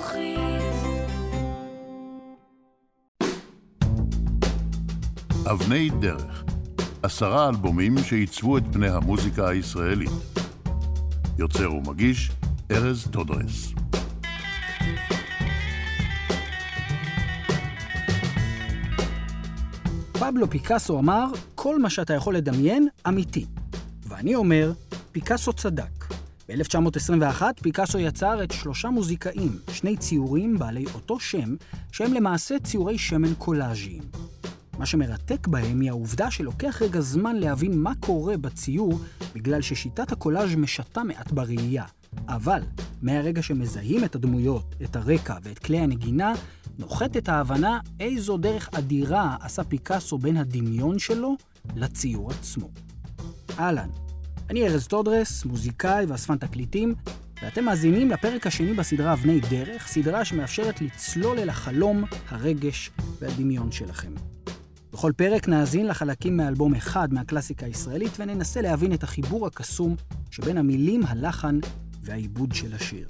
חינוכית. אבני דרך, עשרה אלבומים שעיצבו את פני המוזיקה הישראלית. יוצר ומגיש, ארז טודרס. פבלו פיקאסו אמר, כל מה שאתה יכול לדמיין, אמיתי. ואני אומר, פיקאסו צדק. ב-1921 פיקאסו יצר את שלושה מוזיקאים, שני ציורים בעלי אותו שם, שהם למעשה ציורי שמן קולאז'יים. מה שמרתק בהם היא העובדה שלוקח רגע זמן להבין מה קורה בציור, בגלל ששיטת הקולאז' משתה מעט בראייה. אבל מהרגע שמזהים את הדמויות, את הרקע ואת כלי הנגינה, נוחתת ההבנה איזו דרך אדירה עשה פיקאסו בין הדמיון שלו לציור עצמו. אהלן, אני ארז טודרס, מוזיקאי ואספן תקליטים, ואתם מאזינים לפרק השני בסדרה אבני דרך, סדרה שמאפשרת לצלול אל החלום, הרגש והדמיון שלכם. בכל פרק נאזין לחלקים מאלבום אחד מהקלאסיקה הישראלית וננסה להבין את החיבור הקסום שבין המילים, הלחן והעיבוד של השיר.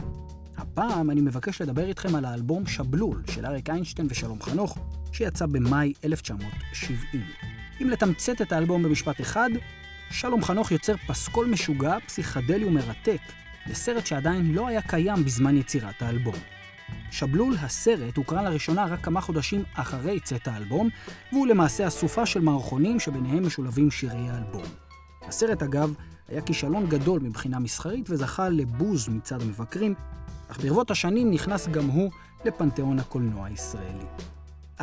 הפעם אני מבקש לדבר איתכם על האלבום שבלול של אריק איינשטיין ושלום חנוך, שיצא במאי 1970. אם לתמצת את האלבום במשפט אחד, שלום חנוך יוצר פסקול משוגע, פסיכדלי ומרתק, לסרט שעדיין לא היה קיים בזמן יצירת האלבום. שבלול הסרט הוקרן לראשונה רק כמה חודשים אחרי צאת האלבום, והוא למעשה אסופה של מערכונים שביניהם משולבים שירי האלבום. הסרט אגב היה כישלון גדול מבחינה מסחרית וזכה לבוז מצד המבקרים, אך ברבות השנים נכנס גם הוא לפנתיאון הקולנוע הישראלי.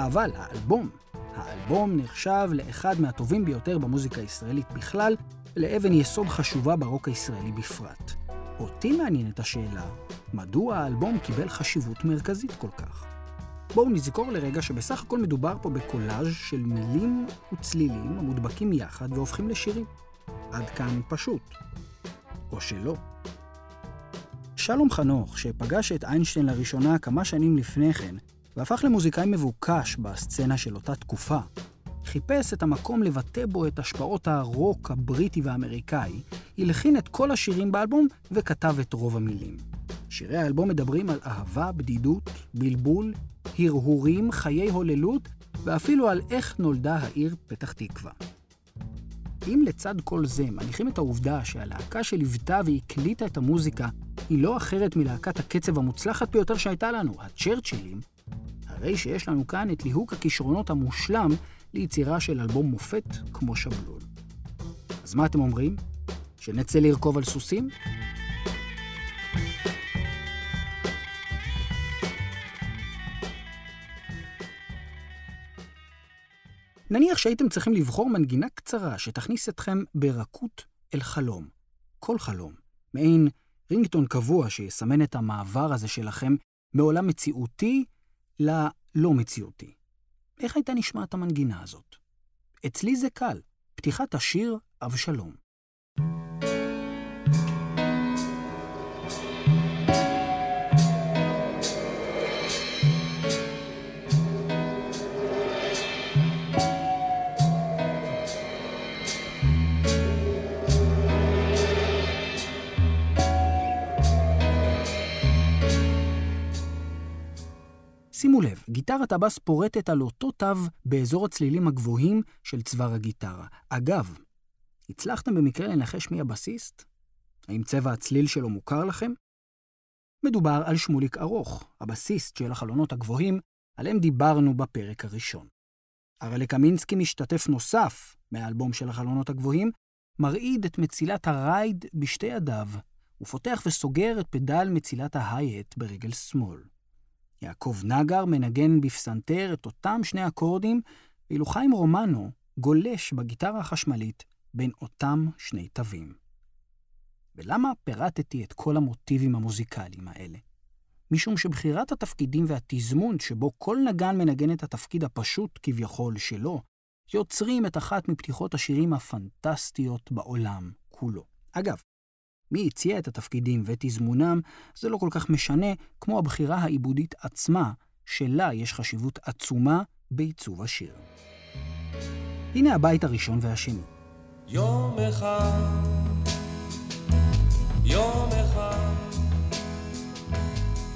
אבל האלבום, האלבום נחשב לאחד מהטובים ביותר במוזיקה הישראלית בכלל, ולאבן יסוד חשובה ברוק הישראלי בפרט. אותי מעניינת השאלה, מדוע האלבום קיבל חשיבות מרכזית כל כך? בואו נזכור לרגע שבסך הכל מדובר פה בקולאז' של מילים וצלילים המודבקים יחד והופכים לשירים. עד כאן פשוט. או שלא. שלום חנוך, שפגש את איינשטיין לראשונה כמה שנים לפני כן, והפך למוזיקאי מבוקש בסצנה של אותה תקופה, חיפש את המקום לבטא בו את השפעות הרוק הבריטי והאמריקאי, הלחין את כל השירים באלבום וכתב את רוב המילים. שירי האלבום מדברים על אהבה, בדידות, בלבול, הרהורים, חיי הוללות, ואפילו על איך נולדה העיר פתח תקווה. אם לצד כל זה מניחים את העובדה שהלהקה שליוותה והקליטה את המוזיקה היא לא אחרת מלהקת הקצב המוצלחת ביותר שהייתה לנו, הצ'רצ'ילים, הרי שיש לנו כאן את ליהוק הכישרונות המושלם ליצירה של אלבום מופת כמו שבלול. אז מה אתם אומרים? שנצא לרכוב על סוסים? נניח שהייתם צריכים לבחור מנגינה קצרה שתכניס אתכם ברכות אל חלום. כל חלום. מעין רינגטון קבוע שיסמן את המעבר הזה שלכם מעולם מציאותי ללא מציאותי. איך הייתה נשמעת המנגינה הזאת? אצלי זה קל, פתיחת השיר אבשלום. שימו לב, גיטרת הבאס פורטת על אותו תו באזור הצלילים הגבוהים של צוואר הגיטרה. אגב, הצלחתם במקרה לנחש מי הבסיסט? האם צבע הצליל שלו מוכר לכם? מדובר על שמוליק ארוך, הבסיסט של החלונות הגבוהים, עליהם דיברנו בפרק הראשון. אבל לקמינסקי משתתף נוסף מהאלבום של החלונות הגבוהים, מרעיד את מצילת הרייד בשתי ידיו, ופותח וסוגר את פדל מצילת ההיי-הט ברגל שמאל. יעקב נגר מנגן בפסנתר את אותם שני אקורדים, ואילו חיים רומנו גולש בגיטרה החשמלית בין אותם שני תווים. ולמה פירטתי את כל המוטיבים המוזיקליים האלה? משום שבחירת התפקידים והתזמון שבו כל נגן מנגן את התפקיד הפשוט כביכול שלו, יוצרים את אחת מפתיחות השירים הפנטסטיות בעולם כולו. אגב, מי הציע את התפקידים ותזמונם, זה לא כל כך משנה כמו הבחירה העיבודית עצמה, שלה יש חשיבות עצומה בעיצוב השיר. הנה הבית הראשון והשני. יום אחד, יום אחד,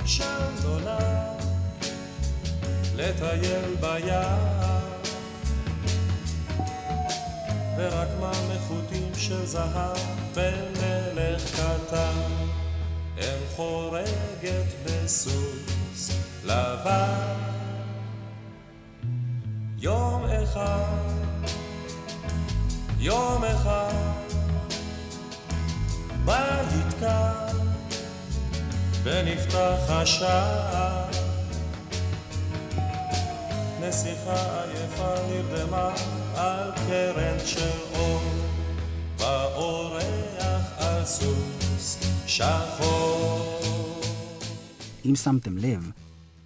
שם נולד לטייל ביער ורק מלכותים של זהב אם חורגת בסוס לבן. יום אחד יום אחד בית קר ונפתח השער נסיכה עייפה נרדמה על קרן של אור. באורח על סוס שחור. אם שמתם לב,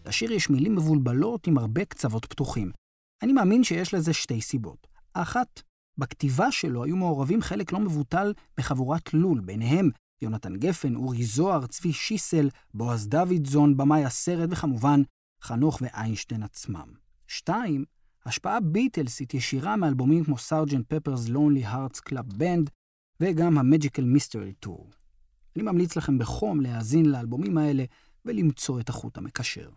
לשיר יש מילים מבולבלות עם הרבה קצוות פתוחים. אני מאמין שיש לזה שתי סיבות. האחת, בכתיבה שלו היו מעורבים חלק לא מבוטל בחבורת לול, ביניהם יונתן גפן, אורי זוהר, צבי שיסל, בועז דוידזון, במאי הסרט, וכמובן, חנוך ואיינשטיין עצמם. שתיים, השפעה ביטלסית ישירה מאלבומים כמו Sgt. Pepper's Lonely Hearts Club Band, וגם ה Magical Mystery Tour. אני ממליץ לכם בחום להאזין לאלבומים האלה ולמצוא את החוט המקשר.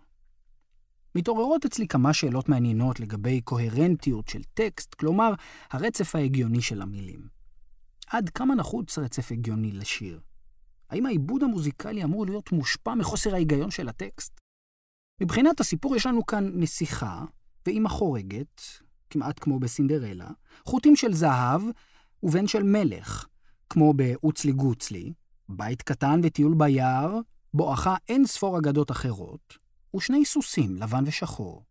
מתעוררות אצלי כמה שאלות מעניינות לגבי קוהרנטיות של טקסט, כלומר, הרצף ההגיוני של המילים. עד כמה נחוץ רצף הגיוני לשיר? האם העיבוד המוזיקלי אמור להיות מושפע מחוסר ההיגיון של הטקסט? מבחינת הסיפור יש לנו כאן נסיכה, ואימא חורגת, כמעט כמו בסינדרלה, חוטים של זהב ובן של מלך, כמו באוצלי גוצלי, בית קטן וטיול ביער, בואכה אין ספור אגדות אחרות, ושני סוסים, לבן ושחור.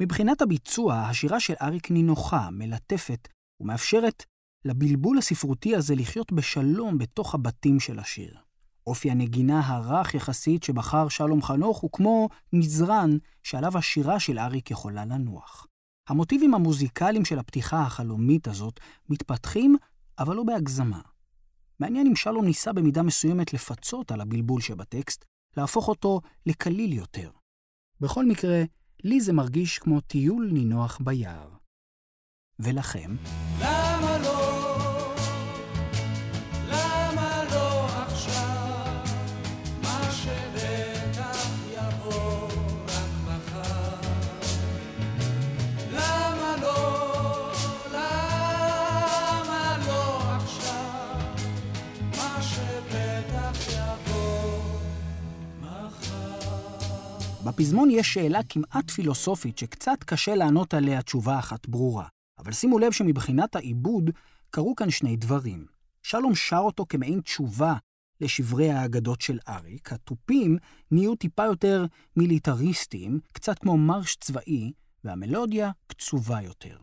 מבחינת הביצוע, השירה של אריק נינוחה, מלטפת, ומאפשרת לבלבול הספרותי הזה לחיות בשלום בתוך הבתים של השיר. אופי הנגינה הרך יחסית שבחר שלום חנוך הוא כמו מזרן שעליו השירה של אריק יכולה לנוח. המוטיבים המוזיקליים של הפתיחה החלומית הזאת מתפתחים, אבל לא בהגזמה. מעניין אם שלום ניסה במידה מסוימת לפצות על הבלבול שבטקסט, להפוך אותו לקליל יותר. בכל מקרה, לי זה מרגיש כמו טיול נינוח ביער. ולכם? למה לא? בפזמון יש שאלה כמעט פילוסופית שקצת קשה לענות עליה תשובה אחת ברורה. אבל שימו לב שמבחינת העיבוד קרו כאן שני דברים. שלום שר אותו כמעין תשובה לשברי האגדות של אריק, התופים נהיו טיפה יותר מיליטריסטיים, קצת כמו מרש צבאי, והמלודיה קצובה יותר.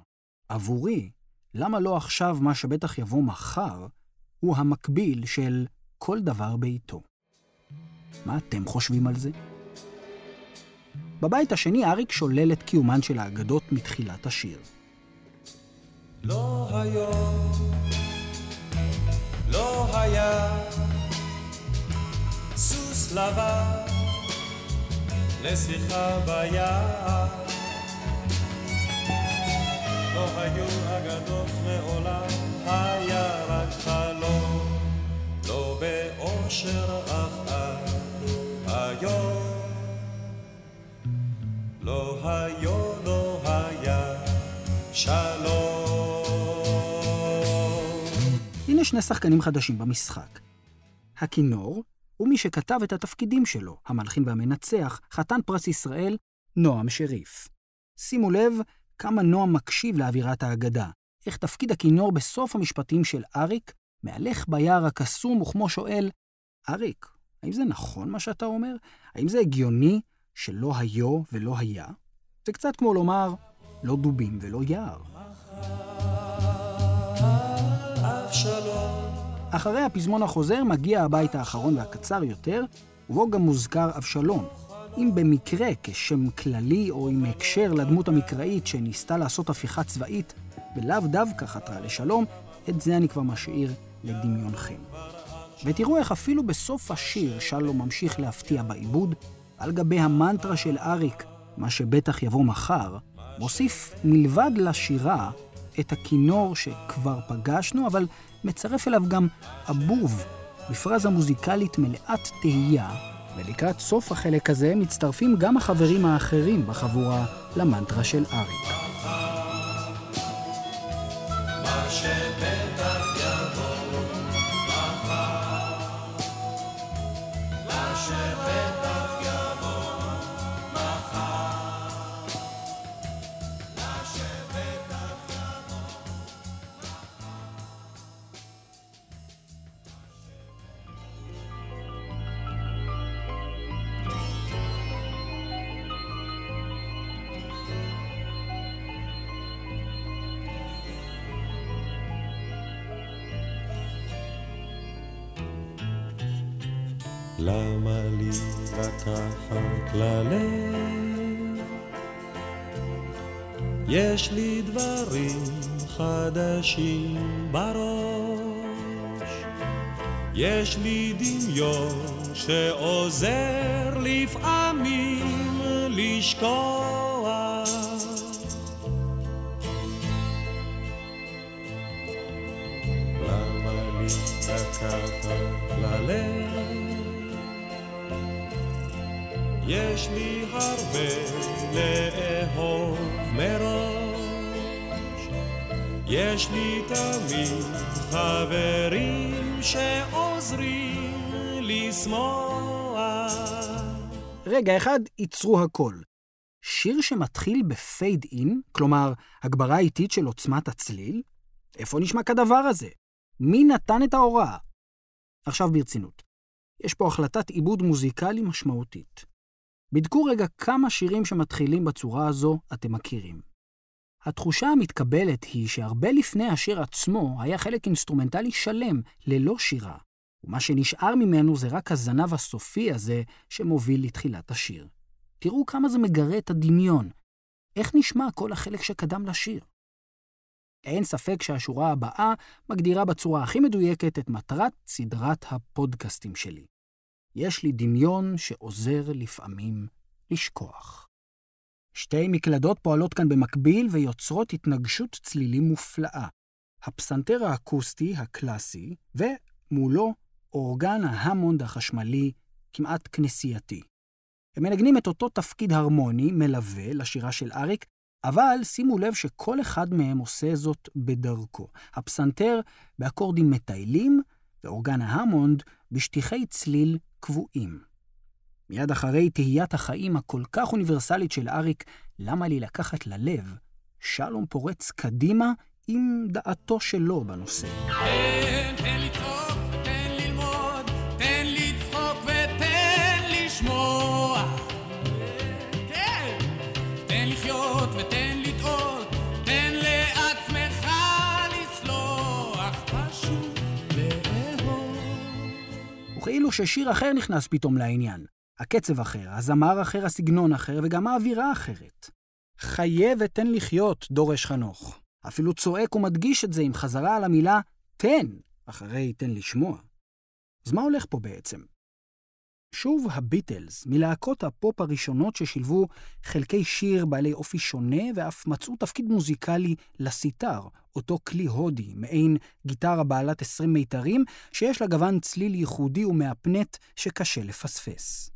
עבורי, למה לא עכשיו מה שבטח יבוא מחר, הוא המקביל של כל דבר בעיתו. מה אתם חושבים על זה? בבית השני אריק שולל את קיומן של האגדות מתחילת השיר. לא היום, לא היה סוס לבן לשיחה ביער. לא היו אגדות מעולם, היה רק חלום, לא באושר אף עד היום. לא היו, לא היה שלום. הנה שני שחקנים חדשים במשחק. הכינור הוא מי שכתב את התפקידים שלו, המלחין והמנצח, חתן פרס ישראל, נועם שריף. שימו לב כמה נועם מקשיב לאווירת האגדה, איך תפקיד הכינור בסוף המשפטים של אריק מהלך ביער הקסום וכמו שואל, אריק, האם זה נכון מה שאתה אומר? האם זה הגיוני שלא היו ולא היה, זה קצת כמו לומר, לא דובים ולא יער. אחרי הפזמון החוזר מגיע הבית האחרון והקצר יותר, ובו גם מוזכר אבשלום. אם במקרה כשם כללי או עם הקשר לדמות המקראית שניסתה לעשות הפיכה צבאית, ולאו דווקא חתרה לשלום, את זה אני כבר משאיר לדמיונכם. ותראו איך אפילו בסוף השיר שלום ממשיך להפתיע בעיבוד, על גבי המנטרה של אריק, מה שבטח יבוא מחר, מוסיף מלבד לשירה את הכינור שכבר פגשנו, אבל מצרף אליו גם אבוב, בפרזה מוזיקלית מלאת תהייה, ולקראת סוף החלק הזה מצטרפים גם החברים האחרים בחבורה למנטרה של אריק. למה לי לקחת ללב? יש לי דברים חדשים בראש, יש לי דמיון שעוזר לפעמים לשכוח. יש לי הרבה לאהוב מראש, יש לי תמיד חברים שעוזרים לשמוח. רגע אחד, ייצרו הכל. שיר שמתחיל בפייד אין, כלומר, הגברה איטית של עוצמת הצליל? איפה נשמע כדבר הזה? מי נתן את ההוראה? עכשיו ברצינות. יש פה החלטת עיבוד מוזיקלי משמעותית. בדקו רגע כמה שירים שמתחילים בצורה הזו אתם מכירים. התחושה המתקבלת היא שהרבה לפני השיר עצמו היה חלק אינסטרומנטלי שלם, ללא שירה, ומה שנשאר ממנו זה רק הזנב הסופי הזה שמוביל לתחילת השיר. תראו כמה זה מגרה את הדמיון. איך נשמע כל החלק שקדם לשיר? אין ספק שהשורה הבאה מגדירה בצורה הכי מדויקת את מטרת סדרת הפודקאסטים שלי. יש לי דמיון שעוזר לפעמים לשכוח. שתי מקלדות פועלות כאן במקביל ויוצרות התנגשות צלילים מופלאה. הפסנתר האקוסטי הקלאסי, ומולו אורגן ההמונד החשמלי כמעט כנסייתי. הם מנגנים את אותו תפקיד הרמוני, מלווה, לשירה של אריק, אבל שימו לב שכל אחד מהם עושה זאת בדרכו. הפסנתר באקורדים מטיילים, ואורגן ההמונד בשטיחי צליל קבועים. מיד אחרי תהיית החיים הכל כך אוניברסלית של אריק, למה לי לקחת ללב, שלום פורץ קדימה עם דעתו שלו בנושא. תן, תן לצעוק ששיר אחר נכנס פתאום לעניין. הקצב אחר, הזמר אחר, הסגנון אחר, וגם האווירה אחרת. חיה ותן לחיות, דורש חנוך. אפילו צועק ומדגיש את זה עם חזרה על המילה תן, אחרי תן לשמוע. אז מה הולך פה בעצם? שוב הביטלס, מלהקות הפופ הראשונות ששילבו חלקי שיר בעלי אופי שונה ואף מצאו תפקיד מוזיקלי לסיטר, אותו כלי הודי, מעין גיטרה בעלת 20 מיתרים, שיש לה גוון צליל ייחודי ומהפנט שקשה לפספס.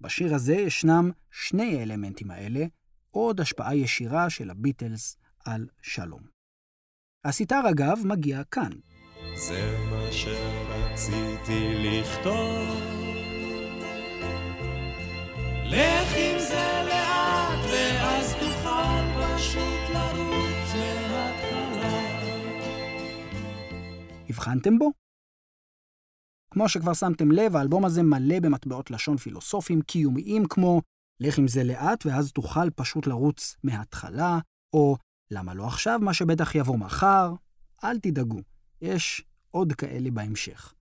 בשיר הזה ישנם שני האלמנטים האלה, עוד השפעה ישירה של הביטלס על שלום. הסיטר אגב מגיע כאן. זה מה שרציתי לכתוב. הבחנתם בו? כמו שכבר שמתם לב, האלבום הזה מלא במטבעות לשון פילוסופיים קיומיים כמו לך עם זה לאט ואז תוכל פשוט לרוץ מההתחלה, או למה לא עכשיו, מה שבטח יבוא מחר. אל תדאגו, יש עוד כאלה בהמשך.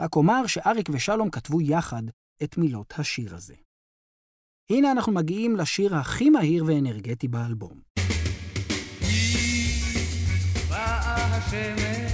רק אומר שאריק ושלום כתבו יחד את מילות השיר הזה. הנה אנחנו מגיעים לשיר הכי מהיר ואנרגטי באלבום. באה השמש,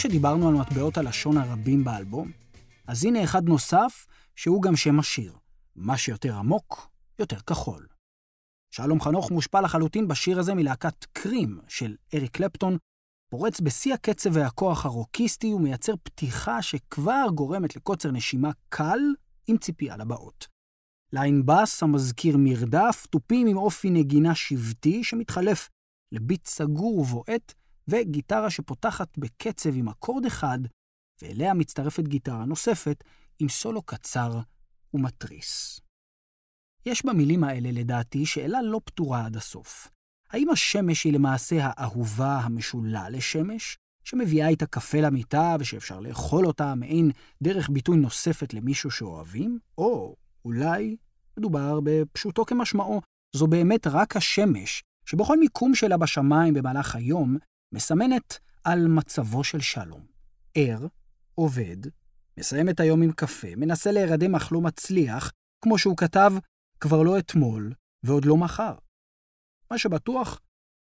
שדיברנו על מטבעות הלשון הרבים באלבום? אז הנה אחד נוסף, שהוא גם שם השיר. מה שיותר עמוק, יותר כחול. שלום חנוך מושפע לחלוטין בשיר הזה מלהקת קרים של אריק קלפטון, פורץ בשיא הקצב והכוח הרוקיסטי ומייצר פתיחה שכבר גורמת לקוצר נשימה קל עם ציפייה לבאות. ליין בס המזכיר מרדף, תופים עם אופי נגינה שבטי שמתחלף לביט סגור ובועט, וגיטרה שפותחת בקצב עם אקורד אחד, ואליה מצטרפת גיטרה נוספת עם סולו קצר ומתריס. יש במילים האלה, לדעתי, שאלה לא פתורה עד הסוף. האם השמש היא למעשה האהובה המשולה לשמש, שמביאה איתה קפה למיטה ושאפשר לאכול אותה מעין דרך ביטוי נוספת למישהו שאוהבים? או אולי מדובר בפשוטו כמשמעו, זו באמת רק השמש, שבכל מיקום שלה בשמיים במהלך היום, מסמנת על מצבו של שלום. ער, עובד, מסיים את היום עם קפה, מנסה להירדם אך לא מצליח, כמו שהוא כתב, כבר לא אתמול ועוד לא מחר. מה שבטוח,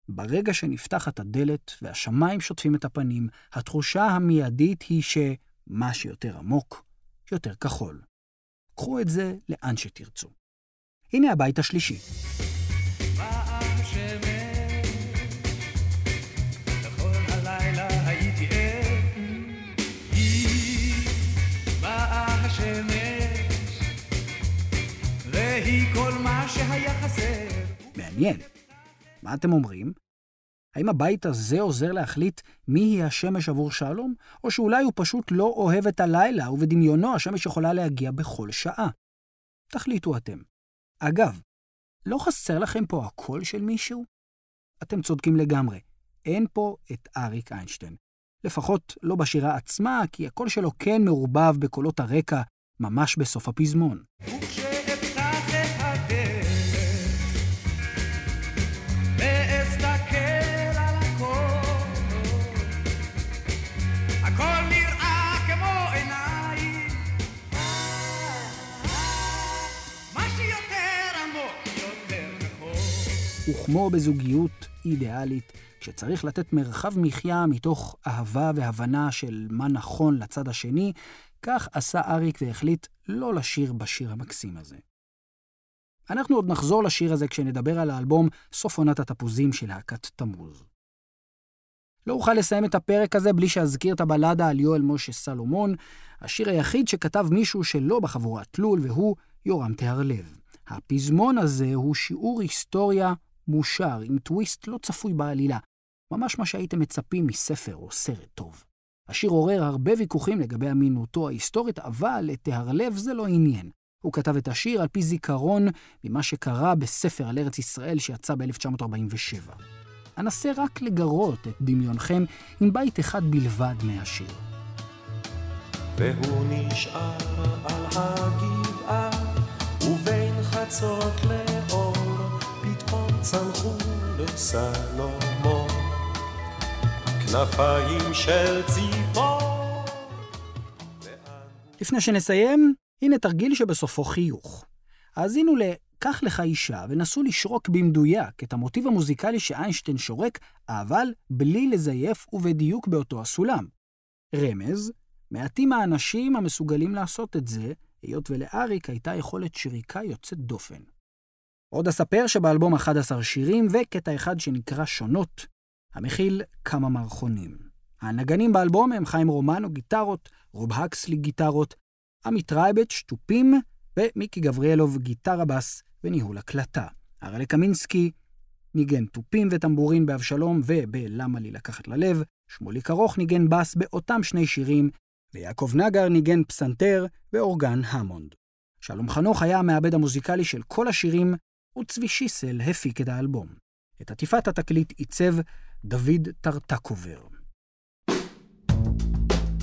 ברגע שנפתחת הדלת והשמיים שוטפים את הפנים, התחושה המיידית היא שמה שיותר עמוק, יותר כחול. קחו את זה לאן שתרצו. הנה הבית השלישי. מעניין. מה אתם אומרים? האם הבית הזה עוזר להחליט מיהי השמש עבור שלום, או שאולי הוא פשוט לא אוהב את הלילה, ובדמיונו השמש יכולה להגיע בכל שעה? תחליטו אתם. אגב, לא חסר לכם פה הקול של מישהו? אתם צודקים לגמרי, אין פה את אריק איינשטיין. לפחות לא בשירה עצמה, כי הקול שלו כן מעורבב בקולות הרקע ממש בסוף הפזמון. וכשאפתח וכמו בזוגיות אידיאלית, כשצריך לתת מרחב מחיה מתוך אהבה והבנה של מה נכון לצד השני, כך עשה אריק והחליט לא לשיר בשיר המקסים הזה. אנחנו עוד נחזור לשיר הזה כשנדבר על האלבום סוף עונת התפוזים של להקת תמוז. לא אוכל לסיים את הפרק הזה בלי שאזכיר את הבלדה על יואל משה סלומון, השיר היחיד שכתב מישהו שלא בחבורת תלול, והוא יורם תהרלב. הפזמון הזה הוא שיעור היסטוריה מושר, עם טוויסט לא צפוי בעלילה. ממש מה שהייתם מצפים מספר או סרט טוב. השיר עורר הרבה ויכוחים לגבי אמינותו ההיסטורית, אבל את תהרלב זה לא עניין. הוא כתב את השיר על פי זיכרון ממה שקרה בספר על ארץ ישראל שיצא ב-1947. אנסה רק לגרות את דמיונכם עם בית אחד בלבד מהשיר. והוא נשאר על הגבעה, ובין חצות צמחו לסלומון כנפיים של ציפור. לפני שנסיים, הנה תרגיל שבסופו חיוך. האזינו ל"קח לך אישה" ונסו לשרוק במדויק את המוטיב המוזיקלי שאיינשטיין שורק, אבל בלי לזייף ובדיוק באותו הסולם. רמז, מעטים האנשים המסוגלים לעשות את זה, היות ולאריק הייתה יכולת שריקה יוצאת דופן. עוד אספר שבאלבום 11 שירים וקטע אחד שנקרא שונות, המכיל כמה מערכונים. הנגנים באלבום הם חיים רומנו גיטרות, רוב הקסלי גיטרות, עמית רייבץ' תופים, ומיקי גבריאלוב גיטרה בס וניהול הקלטה. הרלה קמינסקי ניגן תופים וטמבורין באבשלום וב"למה לי לקחת ללב", שמוליק ארוך ניגן בס באותם שני שירים, ויעקב נגר ניגן פסנתר ואורגן המונד. שלום חנוך היה המעבד המוזיקלי של כל השירים, וצבי שיסל הפיק את האלבום. את עטיפת התקליט עיצב דוד טרטקובר.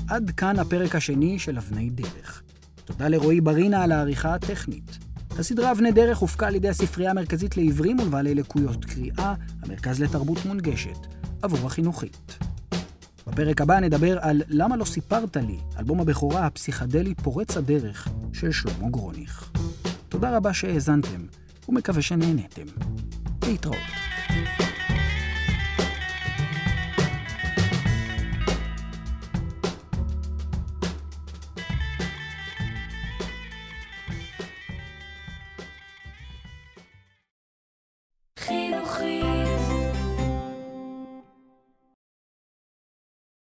עד כאן הפרק השני של אבני דרך. תודה לרועי ברינה על העריכה הטכנית. הסדרה אבני דרך הופקה על ידי הספרייה המרכזית לעיוורים ולבעלי לקויות קריאה, המרכז לתרבות מונגשת, עבור החינוכית. בפרק הבא נדבר על "למה לא סיפרת לי", אלבום הבכורה הפסיכדלי פורץ הדרך של שלמה גרוניך. תודה רבה שהאזנתם, ומקווה שנהנתם. להתראות.